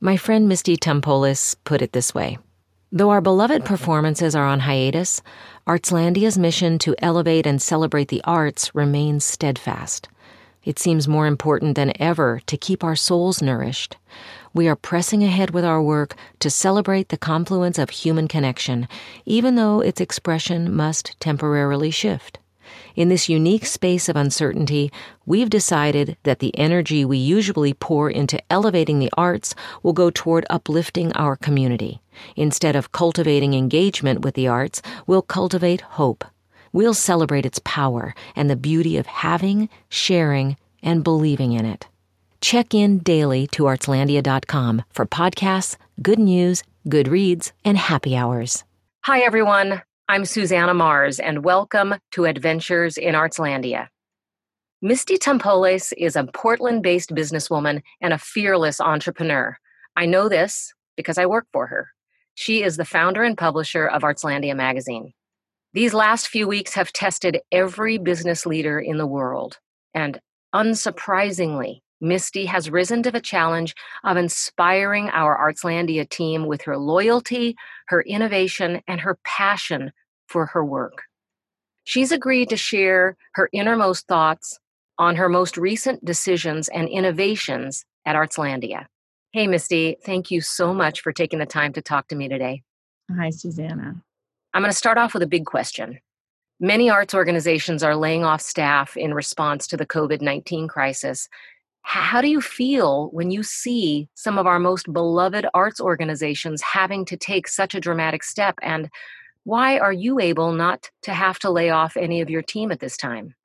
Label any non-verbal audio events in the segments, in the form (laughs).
My friend Misty Tompoles put it this way Though our beloved performances are on hiatus, Artslandia's mission to elevate and celebrate the arts remains steadfast. It seems more important than ever to keep our souls nourished. We are pressing ahead with our work to celebrate the confluence of human connection, even though its expression must temporarily shift. In this unique space of uncertainty, we've decided that the energy we usually pour into elevating the arts will go toward uplifting our community. Instead of cultivating engagement with the arts, we'll cultivate hope. We'll celebrate its power and the beauty of having, sharing, and believing in it. Check in daily to artslandia.com for podcasts, good news, good reads, and happy hours. Hi, everyone. I'm Susannah Mars, and welcome to Adventures in Artslandia. Misty Tompoles is a Portland based businesswoman and a fearless entrepreneur. I know this because I work for her. She is the founder and publisher of Artslandia magazine. These last few weeks have tested every business leader in the world, and unsurprisingly, Misty has risen to the challenge of inspiring our Artslandia team with her loyalty, her innovation, and her passion for her work. She's agreed to share her innermost thoughts on her most recent decisions and innovations at Artslandia. Hey, Misty, thank you so much for taking the time to talk to me today. Hi, Susannah. I'm going to start off with a big question. Many arts organizations are laying off staff in response to the COVID 19 crisis. How do you feel when you see some of our most beloved arts organizations having to take such a dramatic step? And why are you able not to have to lay off any of your team at this time?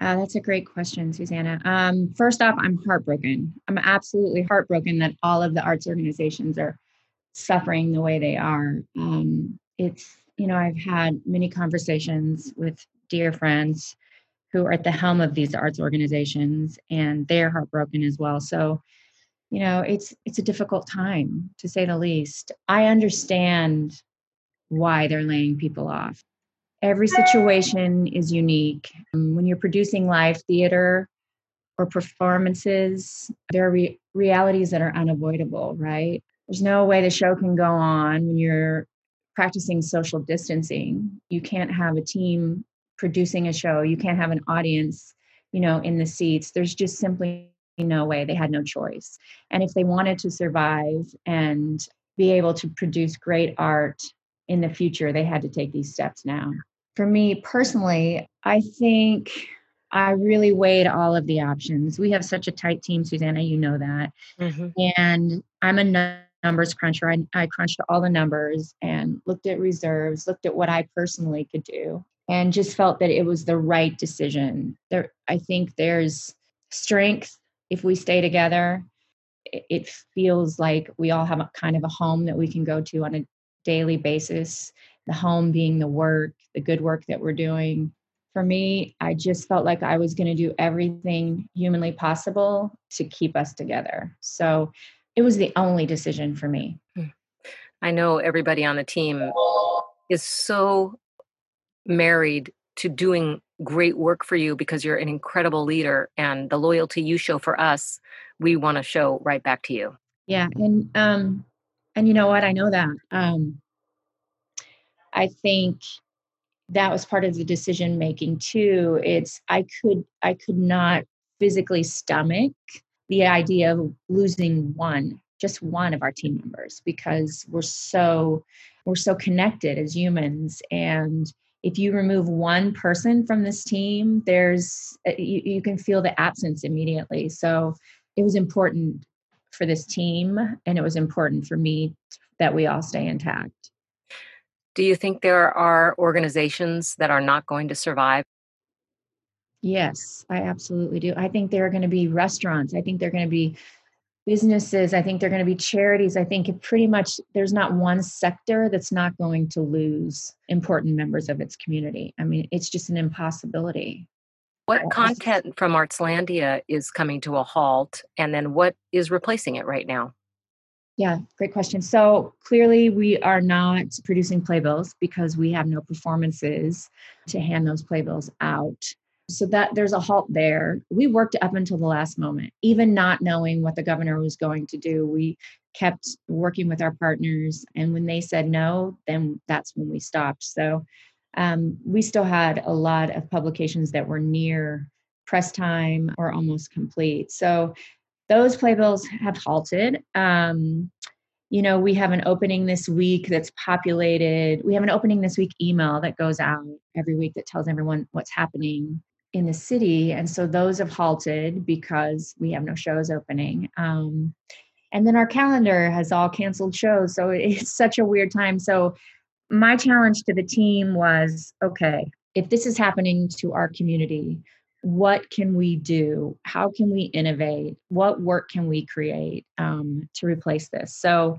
Uh, that's a great question, Susannah. Um, first off, I'm heartbroken. I'm absolutely heartbroken that all of the arts organizations are suffering the way they are. Um, it's, you know, I've had many conversations with dear friends who are at the helm of these arts organizations and they're heartbroken as well. So you know it's it's a difficult time to say the least. I understand why they're laying people off. Every situation is unique. Um, when you're producing live theater or performances there are re- realities that are unavoidable right? There's no way the show can go on when you're practicing social distancing. You can't have a team producing a show. You can't have an audience you know in the seats. There's just simply no way. They had no choice. And if they wanted to survive and be able to produce great art in the future they had to take these steps now. For me personally i think i really weighed all of the options. We have such a tight team susannah you know that. Mm-hmm. and i'm a numbers cruncher. I, I crunched all the numbers and looked at reserves looked at what i personally could do and just felt that it was the right decision. There, I think there's strength if we stay together. It, it feels like we all have a kind of a home that we can go to on a daily basis. The home being the work, the good work that we're doing. For me, I just felt like I was going to do everything humanly possible to keep us together. So it was the only decision for me. Hmm. I know everybody on the team is so married to doing great work for you because you're an incredible leader and the loyalty you show for us we want to show right back to you. Yeah and um and you know what? I know that um i think that was part of the decision making too. It's i could i could not physically stomach the idea of losing one just one of our team members because we're so we're so connected as humans and if you remove one person from this team there's uh, you, you can feel the absence immediately. So it was important for this team and it was important for me that we all stay intact. Do you think there are organizations that are not going to survive? Yes i absolutely do. I think there are going to be restaurants. I think there are going to be businesses i think they're going to be charities. I think pretty much there's not one sector that's not going to lose important members of its community. I mean it's just an impossibility. What content from artslandia is coming to a halt and then what is replacing it right now? Yeah great question. So clearly we are not producing playbills because we have no performances to hand those playbills out so that there's a halt there we worked up until the last moment even not knowing what the governor was going to do we kept working with our partners. And when they said no, then that's when we stopped. So um, we still had a lot of publications that were near press time or almost complete. So those playbills have halted. Um, you know, we have an opening this week that's populated. We have an opening this week email that goes out every week that tells everyone what's happening in the city. And so those have halted because we have no shows opening. Um, and then our calendar has all canceled shows. So (laughs) it's such a weird time. So my challenge to the team was okay, if this is happening to our community, what can we do? How can we innovate? What work can we create um, to replace this? So,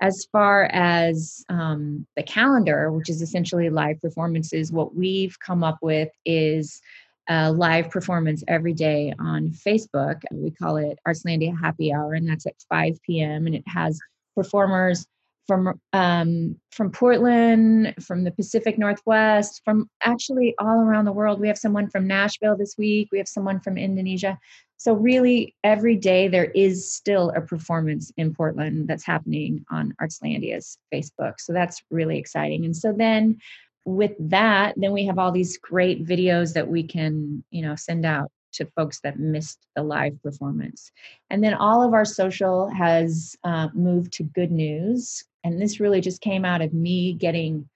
as far as um, the calendar, which is essentially live performances, what we've come up with is a live performance every day on Facebook. We call it Artslandia Happy Hour, and that's at 5 p.m. And it has performers from um, from Portland, from the Pacific Northwest, from actually all around the world. We have someone from Nashville this week. We have someone from Indonesia. So really, every day there is still a performance in Portland that's happening on Artslandia's Facebook. So that's really exciting. And so then with that, then we have all these great videos that we can, you know, send out to folks that missed the live performance. And then all of our social has uh, moved to good news. And this really just came out of me getting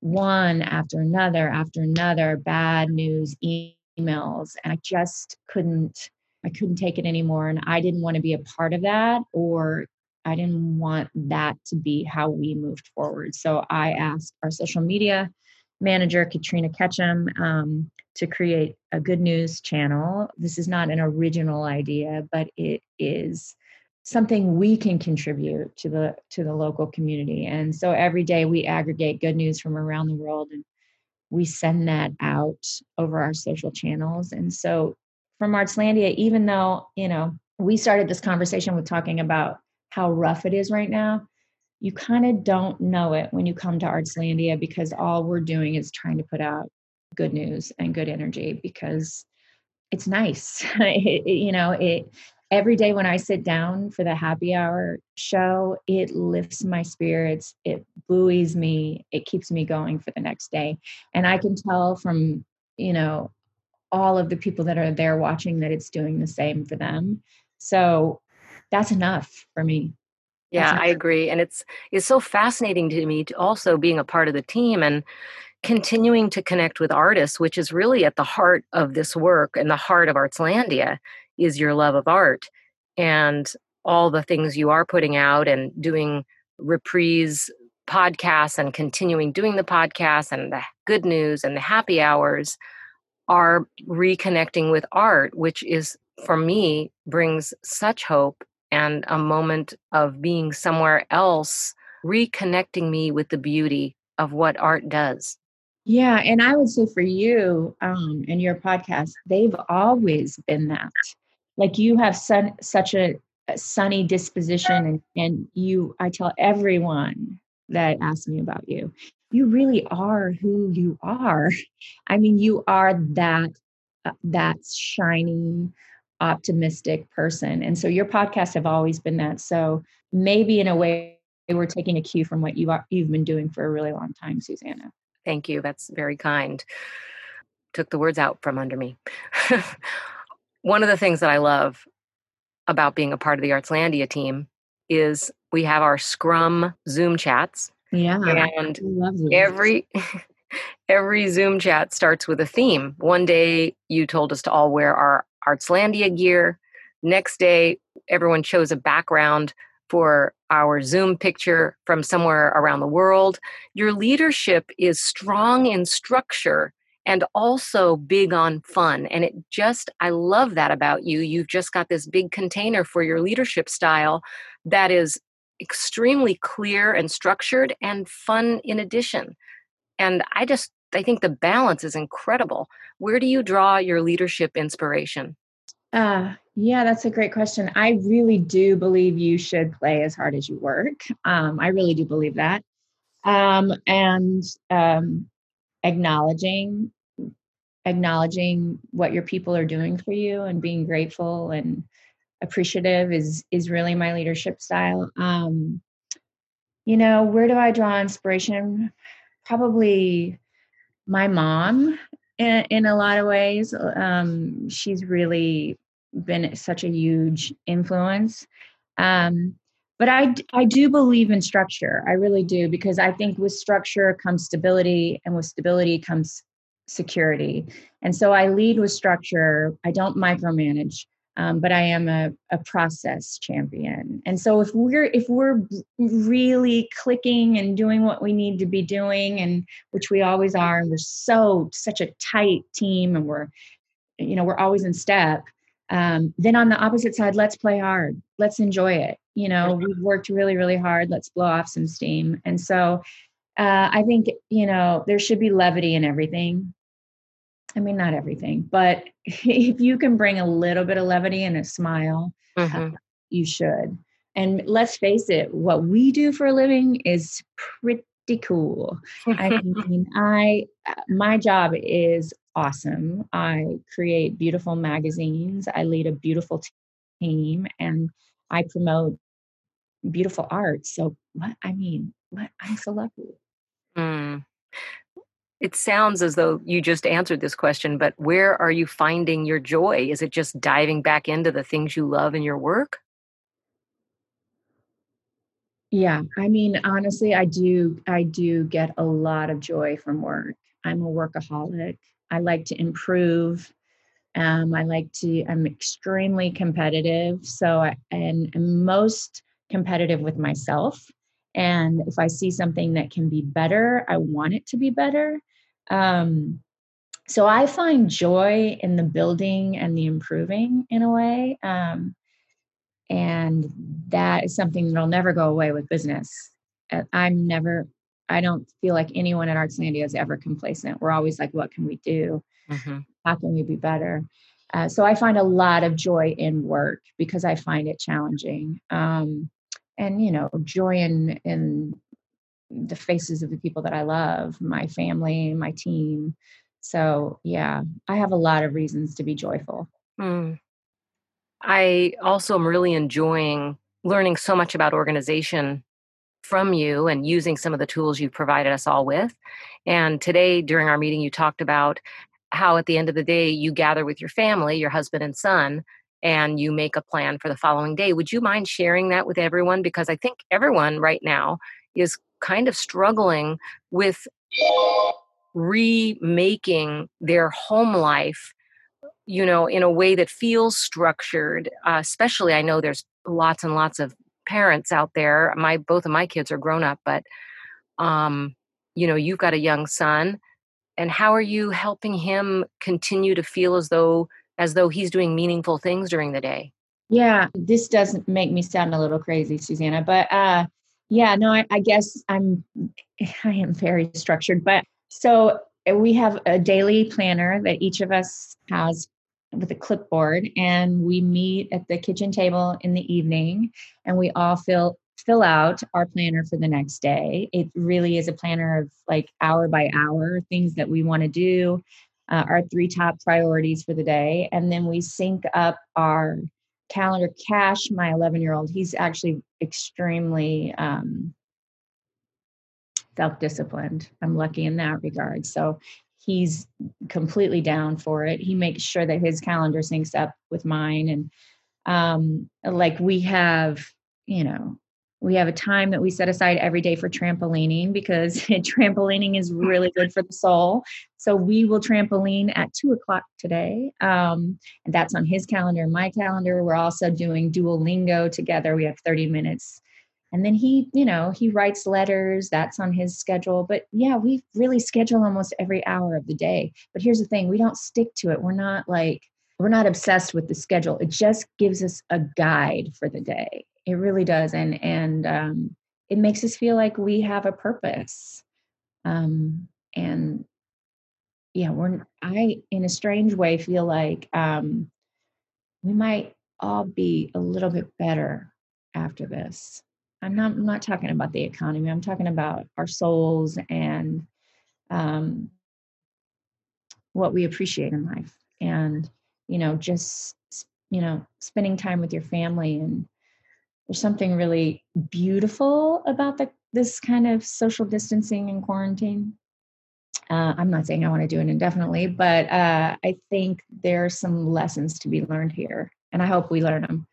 one after another after another bad news emails. And I just couldn't, I couldn't take it anymore. And I didn't want to be a part of that or I didn't want that to be how we moved forward. So I asked our social media manager, Katrina Ketchum, um, to create a good news channel. This is not an original idea, but it is something we can contribute to the to the local community. And so every day we aggregate good news from around the world and we send that out over our social channels. And so from Artslandia, even though, you know, we started this conversation with talking about how rough it is right now, you kind of don't know it when you come to Artslandia because all we're doing is trying to put out good news and good energy because it's nice. (laughs) it, it, you know, it every day when I sit down for the happy hour show, it lifts my spirits, it buoys me, it keeps me going for the next day. And I can tell from, you know, all of the people that are there watching that it's doing the same for them. So that's enough for me. Yeah, I agree. And it's it's so fascinating to me to also being a part of the team and continuing to connect with artists, which is really at the heart of this work and the heart of Artslandia is your love of art and all the things you are putting out and doing reprise podcasts and continuing doing the podcast and the good news and the happy hours are reconnecting with art which is for me brings such hope and a moment of being somewhere else reconnecting me with the beauty of what art does yeah, and I would say for you um, and your podcast, they've always been that. Like you have sun, such a, a sunny disposition, and, and you, I tell everyone that asks me about you, you really are who you are. I mean, you are that uh, that shiny, optimistic person, and so your podcasts have always been that. So maybe in a way, we're taking a cue from what you are you've been doing for a really long time, Susannah. Thank you. That's very kind. Took the words out from under me. (laughs) One of the things that I love about being a part of the Artslandia team is we have our Scrum Zoom chats. Yeah. And every (laughs) every Zoom chat starts with a theme. One day you told us to all wear our Artslandia gear. Next day, everyone chose a background for our Zoom picture from somewhere around the world. Your leadership is strong in structure and also big on fun. And it just, I love that about you. You've just got this big container for your leadership style that is extremely clear and structured and fun in addition. And I just, I think the balance is incredible. Where do you draw your leadership inspiration? Uh, yeah, that's a great question. I really do believe you should play as hard as you work. Um, I really do believe that. Um, and um, acknowledging acknowledging what your people are doing for you and being grateful and appreciative is is really my leadership style. Um, you know, where do I draw inspiration? Probably my mom in, in a lot of ways. Um, she's really been such a huge influence. Um, but I, I do believe in structure. I really do because I think with structure comes stability, and with stability comes security. And so I lead with structure. I don't micromanage um, but I am a, a process champion. And so if we're if we're really clicking and doing what we need to be doing, and which we always are, and we're so such a tight team, and we're you know we're always in step. Um, then on the opposite side, let's play hard. Let's enjoy it. You know, we've worked really, really hard. Let's blow off some steam. And so uh, I think you know there should be levity in everything. I mean, not everything, but (laughs) if you can bring a little bit of levity and a smile, mm-hmm. uh, you should. And let's face it, what we do for a living is pretty cool. I (laughs) mean, I uh, my job is awesome. I create beautiful magazines. I lead a beautiful team, and I promote beautiful art. So, what I mean, what I'm so lucky. Mm. It sounds as though you just answered this question, but where are you finding your joy? Is it just diving back into the things you love in your work? Yeah, I mean, honestly, I do I do get a lot of joy from work. I'm a workaholic. I like to improve. Um, I like to. I'm extremely competitive. So, I, and I'm most competitive with myself. And if I see something that can be better, I want it to be better. Um, so I find joy in the building and the improving in a way. Um, and that is something that'll never go away with business. Uh, I'm never, I don't feel like anyone at Artslandia is ever complacent. We're always like, what can we do? Mm-hmm. How can we be better? Uh, so I find a lot of joy in work because I find it challenging. Um, and you know, joy in in the faces of the people that I love, my family, my team. So, yeah, I have a lot of reasons to be joyful. Mm. I also am really enjoying learning so much about organization from you and using some of the tools you've provided us all with. And today, during our meeting, you talked about how at the end of the day, you gather with your family, your husband and son, and you make a plan for the following day. Would you mind sharing that with everyone? Because I think everyone right now is kind of struggling with remaking their home life you know in a way that feels structured uh, especially i know there's lots and lots of parents out there my both of my kids are grown up but um you know you've got a young son and how are you helping him continue to feel as though as though he's doing meaningful things during the day. Yeah this doesn't make me sound a little crazy susannah but uh yeah, no, I, I guess I'm (sighs) I am very structured, but so we have a daily planner that each of us has with a clipboard and we meet at the kitchen table in the evening and we all fill fill out our planner for the next day. It really is a planner of like hour by hour things that we want to do uh, our three top priorities for the day. And then we sync up our calendar cash my 11 year old he's actually extremely um, self-disciplined. I'm lucky in that regard. So he's completely down for it. He makes sure that his calendar syncs up with mine. And um, like we have you know we have a time that we set aside every day for trampolining because (laughs) trampolining is really good for the soul. So we will trampoline at two o'clock today. Um, and that's on his calendar my calendar. We're also doing Duolingo together. We have 30 minutes. And then he, you know, he writes letters. That's on his schedule. But yeah, we really schedule almost every hour of the day. But here's the thing we don't stick to it. We're not like, we're not obsessed with the schedule. It just gives us a guide for the day it really does and and um, it makes us feel like we have a purpose um, and yeah we're i in a strange way feel like um, we might all be a little bit better after this i'm not i'm not talking about the economy i'm talking about our souls and um, what we appreciate in life and you know just you know, spending time with your family. And there's something really beautiful about the, this kind of social distancing and quarantine. Uh, I'm not saying I want to do it indefinitely, but uh, I think there are some lessons to be learned here, and I hope we learn them.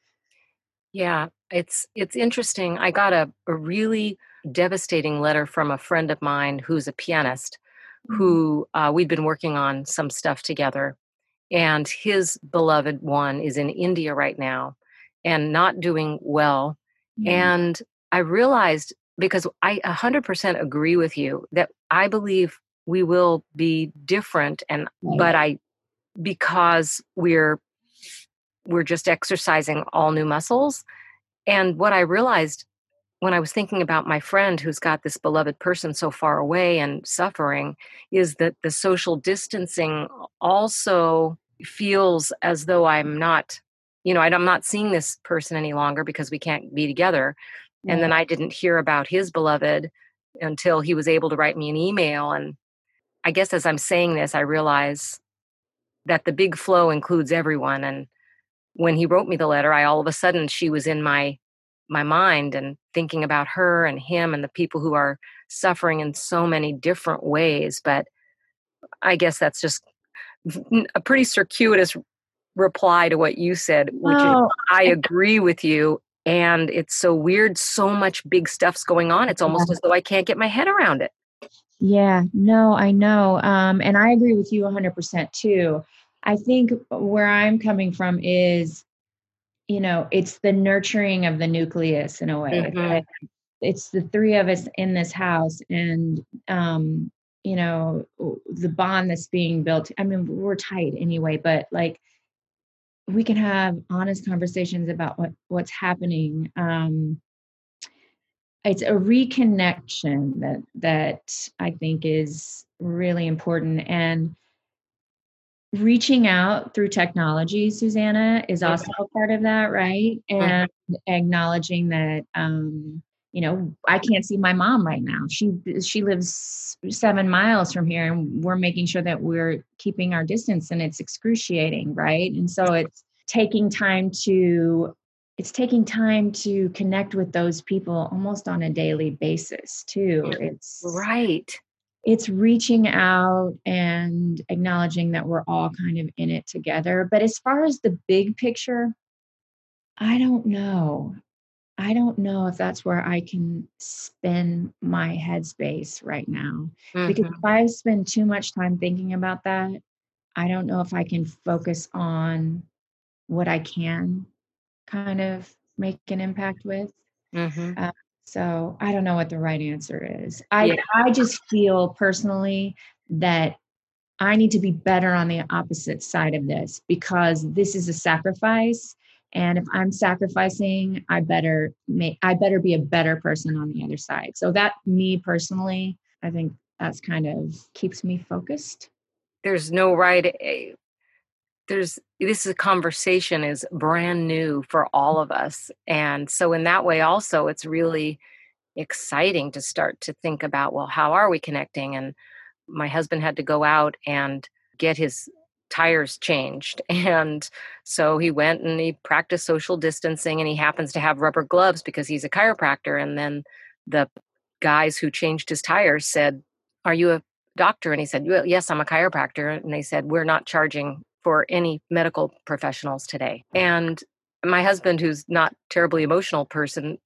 Yeah, it's it's interesting. I got a, a really devastating letter from a friend of mine who's a pianist, who uh, we'd been working on some stuff together, and his beloved one is in India right now, and not doing well. Mm-hmm. And I realized because I 100% agree with you that I believe we will be different and right. but i because we're we're just exercising all new muscles and what i realized when i was thinking about my friend who's got this beloved person so far away and suffering is that the social distancing also feels as though i'm not you know i'm not seeing this person any longer because we can't be together and then i didn't hear about his beloved until he was able to write me an email and I guess as I'm saying this, I realize that the big flow includes everyone. And when he wrote me the letter, I all of a sudden she was in my my mind and thinking about her and him and the people who are suffering in so many different ways. But I guess that's just a pretty circuitous reply to what you said, which oh. I agree with you. And it's so weird. So much big stuff's going on. It's almost yeah. as though I can't get my head around it. Yeah, no, I know. Um, and I agree with you 100% too. I think where I'm coming from is, you know, it's the nurturing of the nucleus in a way. Mm-hmm. It's the three of us in this house and, um, you know, the bond that's being built. I mean, we're tight anyway, but like, we can have honest conversations about what what's happening um, it's a reconnection that that I think is really important and reaching out through technology Susannah is also a part of that right? And acknowledging that um you know I can't see my mom right now. She she lives 7 miles from here and we're making sure that we're keeping our distance and it's excruciating right? And so it's taking time to it's taking time to connect with those people almost on a daily basis too. It's right. it's reaching out and acknowledging that we're all kind of in it together. But as far as the big picture i don't know i don't know if that's where i can spend my headspace right now mm-hmm. because if i spend too much time thinking about that i don't know if i can focus on what i can kind of make an impact with. Mm-hmm. Uh, so I don't know what the right answer is. I yeah. I just feel personally that I need to be better on the opposite side of this because this is a sacrifice and if I'm sacrificing I better make I better be a better person on the other side. So that me personally I think that's kind of keeps me focused. There's no right eh, there's this is conversation is brand new for all of us and so in that way also it's really exciting to start to think about well how are we connecting and my husband had to go out and get his tires changed (laughs) and so he went and he practiced social distancing and he happens to have rubber gloves because he's a chiropractor and then the guys who changed his tires said are you a doctor and he said well, yes i'm a chiropractor and they said we're not charging for any medical professionals today. And my husband, who's not terribly emotional person,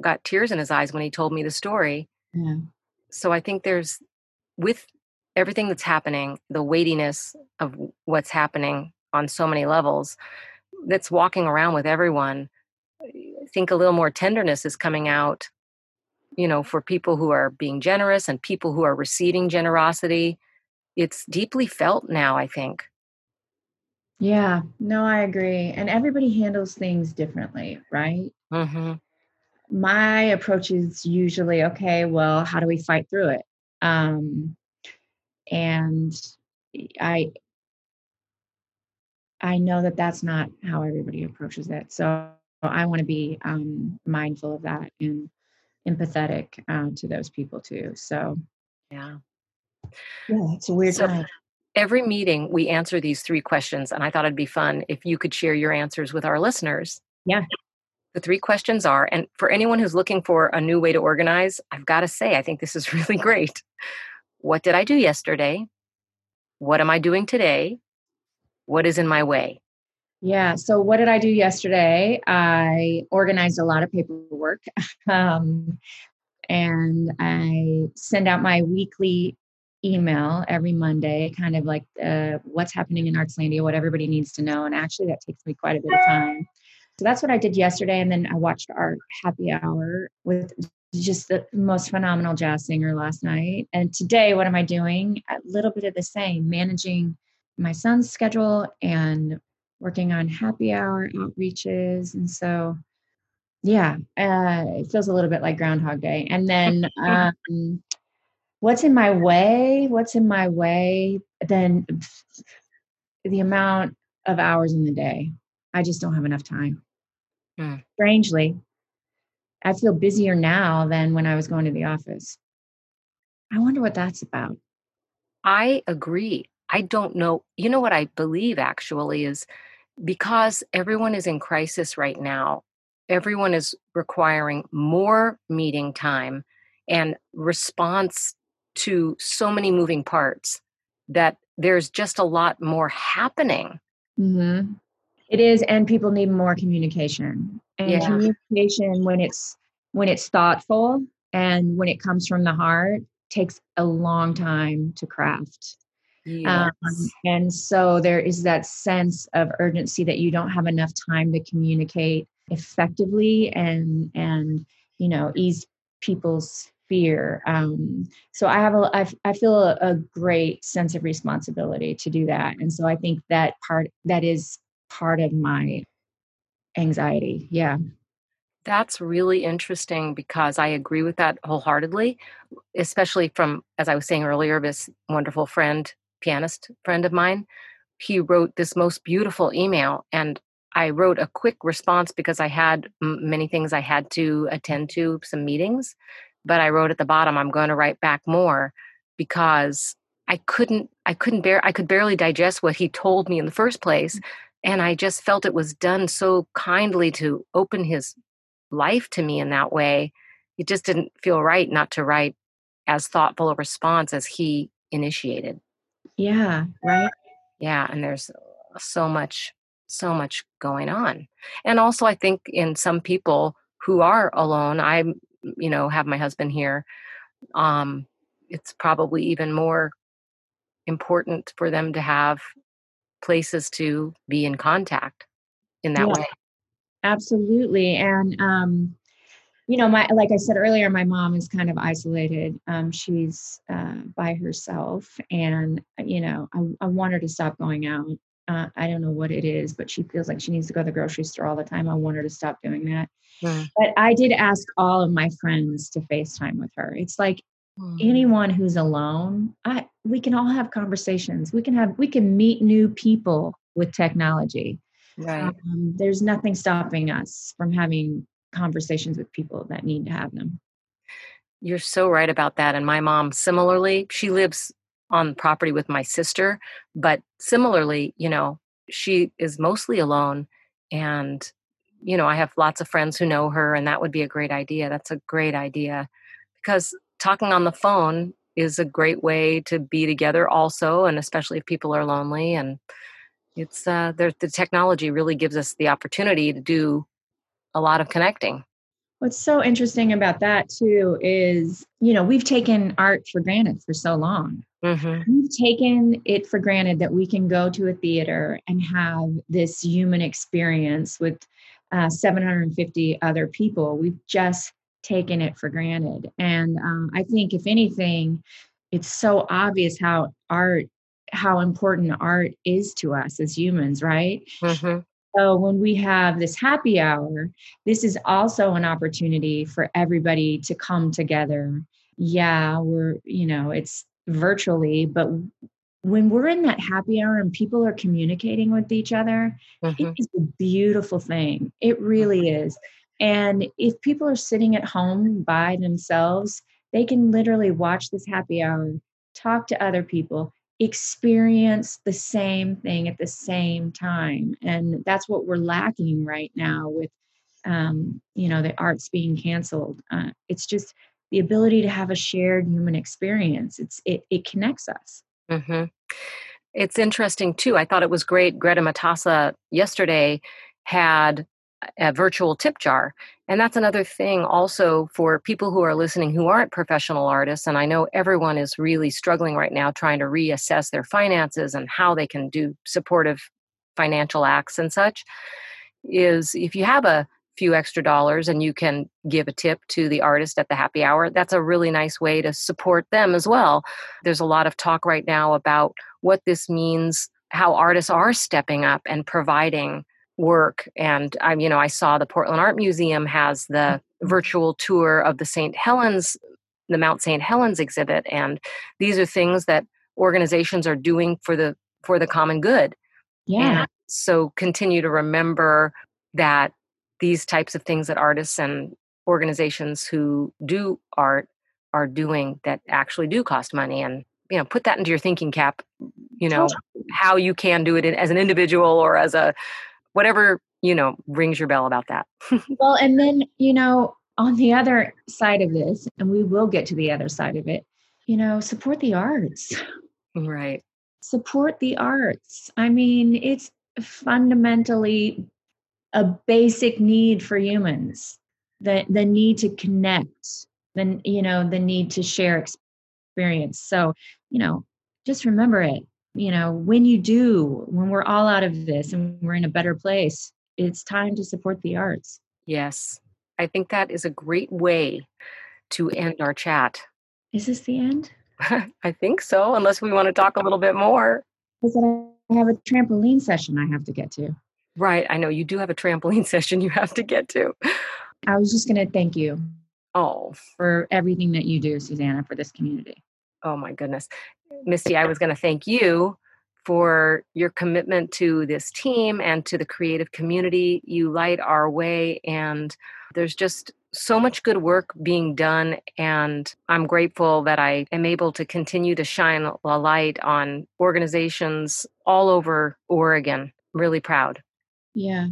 got tears in his eyes when he told me the story. Yeah. So I think there's with everything that's happening, the weightiness of what's happening on so many levels, that's walking around with everyone. I think a little more tenderness is coming out, you know, for people who are being generous and people who are receiving generosity. It's deeply felt now, I think. Yeah, no, I agree. And everybody handles things differently, right? Mm-hmm. My approach is usually okay, well, how do we fight through it? Um, and I, I know that that's not how everybody approaches it. So I want to be um, mindful of that and empathetic uh, to those people too. So, yeah. Yeah, it's a weird so, time every meeting we answer these three questions, and I thought it'd be fun if you could share your answers with our listeners. Yeah. The three questions are, and for anyone who's looking for a new way to organize, I've got to say, I think this is (laughs) really great. What did I do yesterday? What am I doing today? What is in my way? Yeah. So, what did I do yesterday? I organized a lot of paperwork. (laughs) Um, and I send out my weekly email every Monday, kind of like uh, what's happening in Artslandia, what everybody needs to know. And actually, that takes me quite a bit of time. So that's what I did yesterday. And then I watched our happy hour with just the most phenomenal jazz singer last night. And today, what am I doing? A little bit of the same, managing my son's schedule and working on happy hour outreaches. And so, yeah, uh, it feels a little bit like Groundhog Day. And then, (laughs) um, what's in my way? What's in my way? Then the amount of hours in the day. I just don't have enough time. Hmm. Strangely, I feel busier now than when I was going to the office. I wonder what that's about. I agree. I don't know. You know what I believe actually is because everyone is in crisis right now, everyone is requiring more meeting time and response to so many moving parts that there's just a lot more happening. Mm-hmm. It is, and people need more communication. And yeah. communication, when it's when it's thoughtful and when it comes from the heart, takes a long time to craft. Um, yes. Um, and so there is that sense of urgency that you don't have enough time to communicate effectively and and you know ease people's fear. Um, so I have a I, I feel a, a great sense of responsibility to do that, and so I think that part that is part of my anxiety. Yeah. That's really interesting because I agree with that wholeheartedly, especially from, as I was saying earlier, this wonderful friend pianist friend of mine. He wrote this most beautiful email, and I wrote a quick response because I had m- many things I had to attend to, some meetings. But I wrote at the bottom, I'm going to write back more because I couldn't, I couldn't bear, I could barely digest what he told me in the first place. Mm. And I just felt it was done so kindly to open his life to me in that way. It just didn't feel right not to write as thoughtful a response as he initiated. Yeah, right. Yeah, and there's so much so much going on. And also I think in some people who are alone, I you know, have my husband here, um it's probably even more important for them to have places to be in contact in that yeah, way. Absolutely. And um you know, my like I said earlier, my mom is kind of isolated. Um, she's uh, by herself, and uh, you know, I, I want her to stop going out. Uh, I don't know what it is, but she feels like she needs to go to the grocery store all the time. I want her to stop doing that. Mm. But I did ask all of my friends to FaceTime with her. It's like mm. anyone who's alone, I we can all have conversations. We can have we can meet new people with technology. Right. Um, there's nothing stopping us from having conversations with people that need to have them. You're so right about that. And my mom, similarly, she lives on property with my sister, but similarly, you know, she is mostly alone. And, you know, I have lots of friends who know her, and that would be a great idea. That's a great idea because talking on the phone is a great way to be together, also, and especially if people are lonely. And it's uh, the technology really gives us the opportunity to do a lot of connecting. What's so interesting about that too is, you know, we've taken art for granted for so long. Mm-hmm. We've taken it for granted that we can go to a theater and have this human experience with uh, 750 other people. We've just taken it for granted. And um, I think, if anything, it's so obvious how art, how important art is to us as humans, right? Mm-hmm. So when we have this happy hour, this is also an opportunity for everybody to come together. Yeah, we're, you know, it's virtually, but when we're in that happy hour and people are communicating with each other, mm-hmm. it is a beautiful thing. It really is. And if people are sitting at home by themselves, they can literally watch this happy hour, talk to other people, experience the same thing at the same time. And that's what we're lacking right now with um, you know the arts being canceled. Uh, it's just the ability to have a shared human experience. It's it, it connects us. Mm-hmm. it's interesting too. I thought it was great. Greta matassa yesterday had a virtual tip jar. And that's another thing also for people who are listening who aren't professional artists. And I know everyone is really struggling right now trying to reassess their finances and how they can do supportive financial acts and such. Is if you have a few extra dollars and you can give a tip to the artist at the happy hour, that's a really nice way to support them as well. There's a lot of talk right now about what this means, how artists are stepping up and providing work and i'm you know i saw the portland art museum has the mm-hmm. virtual tour of the st helens the mount st helens exhibit and these are things that organizations are doing for the for the common good. Yeah. and so continue to remember that these types of things that artists and organizations who do art are doing that actually do cost money and you know put that into your thinking cap you know how you can do it as an individual or as a whatever you know rings your bell about that. (laughs) Well and then you know on the other side of this and we will get to the other side of it you know support the arts. Right. Support the arts. I mean it's fundamentally a basic need for humans the the need to connect the you know the need to share experience. So you know just remember it you know, when you do, when we're all out of this and we're in a better place, it's time to support the arts. Yes. I think that is a great way to end our chat. Is this the end? (laughs) I think so, unless we want to talk a little bit more. Because I have a trampoline session I have to get to. Right. I know you do have a trampoline (laughs) session you have to get to. I was just going to thank you. Oh. For everything that you do, Susannah, for this community. Oh, my goodness. Misty, I was going to thank you for your commitment to this team and to the creative community. You light our way, and there's just so much good work being done. And I'm grateful that I am able to continue to shine a light on organizations all over Oregon. I'm really proud. Yeah.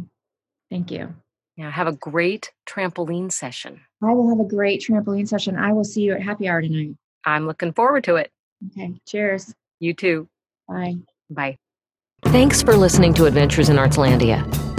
Thank you. Yeah. Have a great trampoline session. I will have a great trampoline session. I will see you at happy hour tonight. I'm looking forward to it. Okay. Cheers. You too. Bye. Bye. Thanks for listening to Adventures in Artslandia.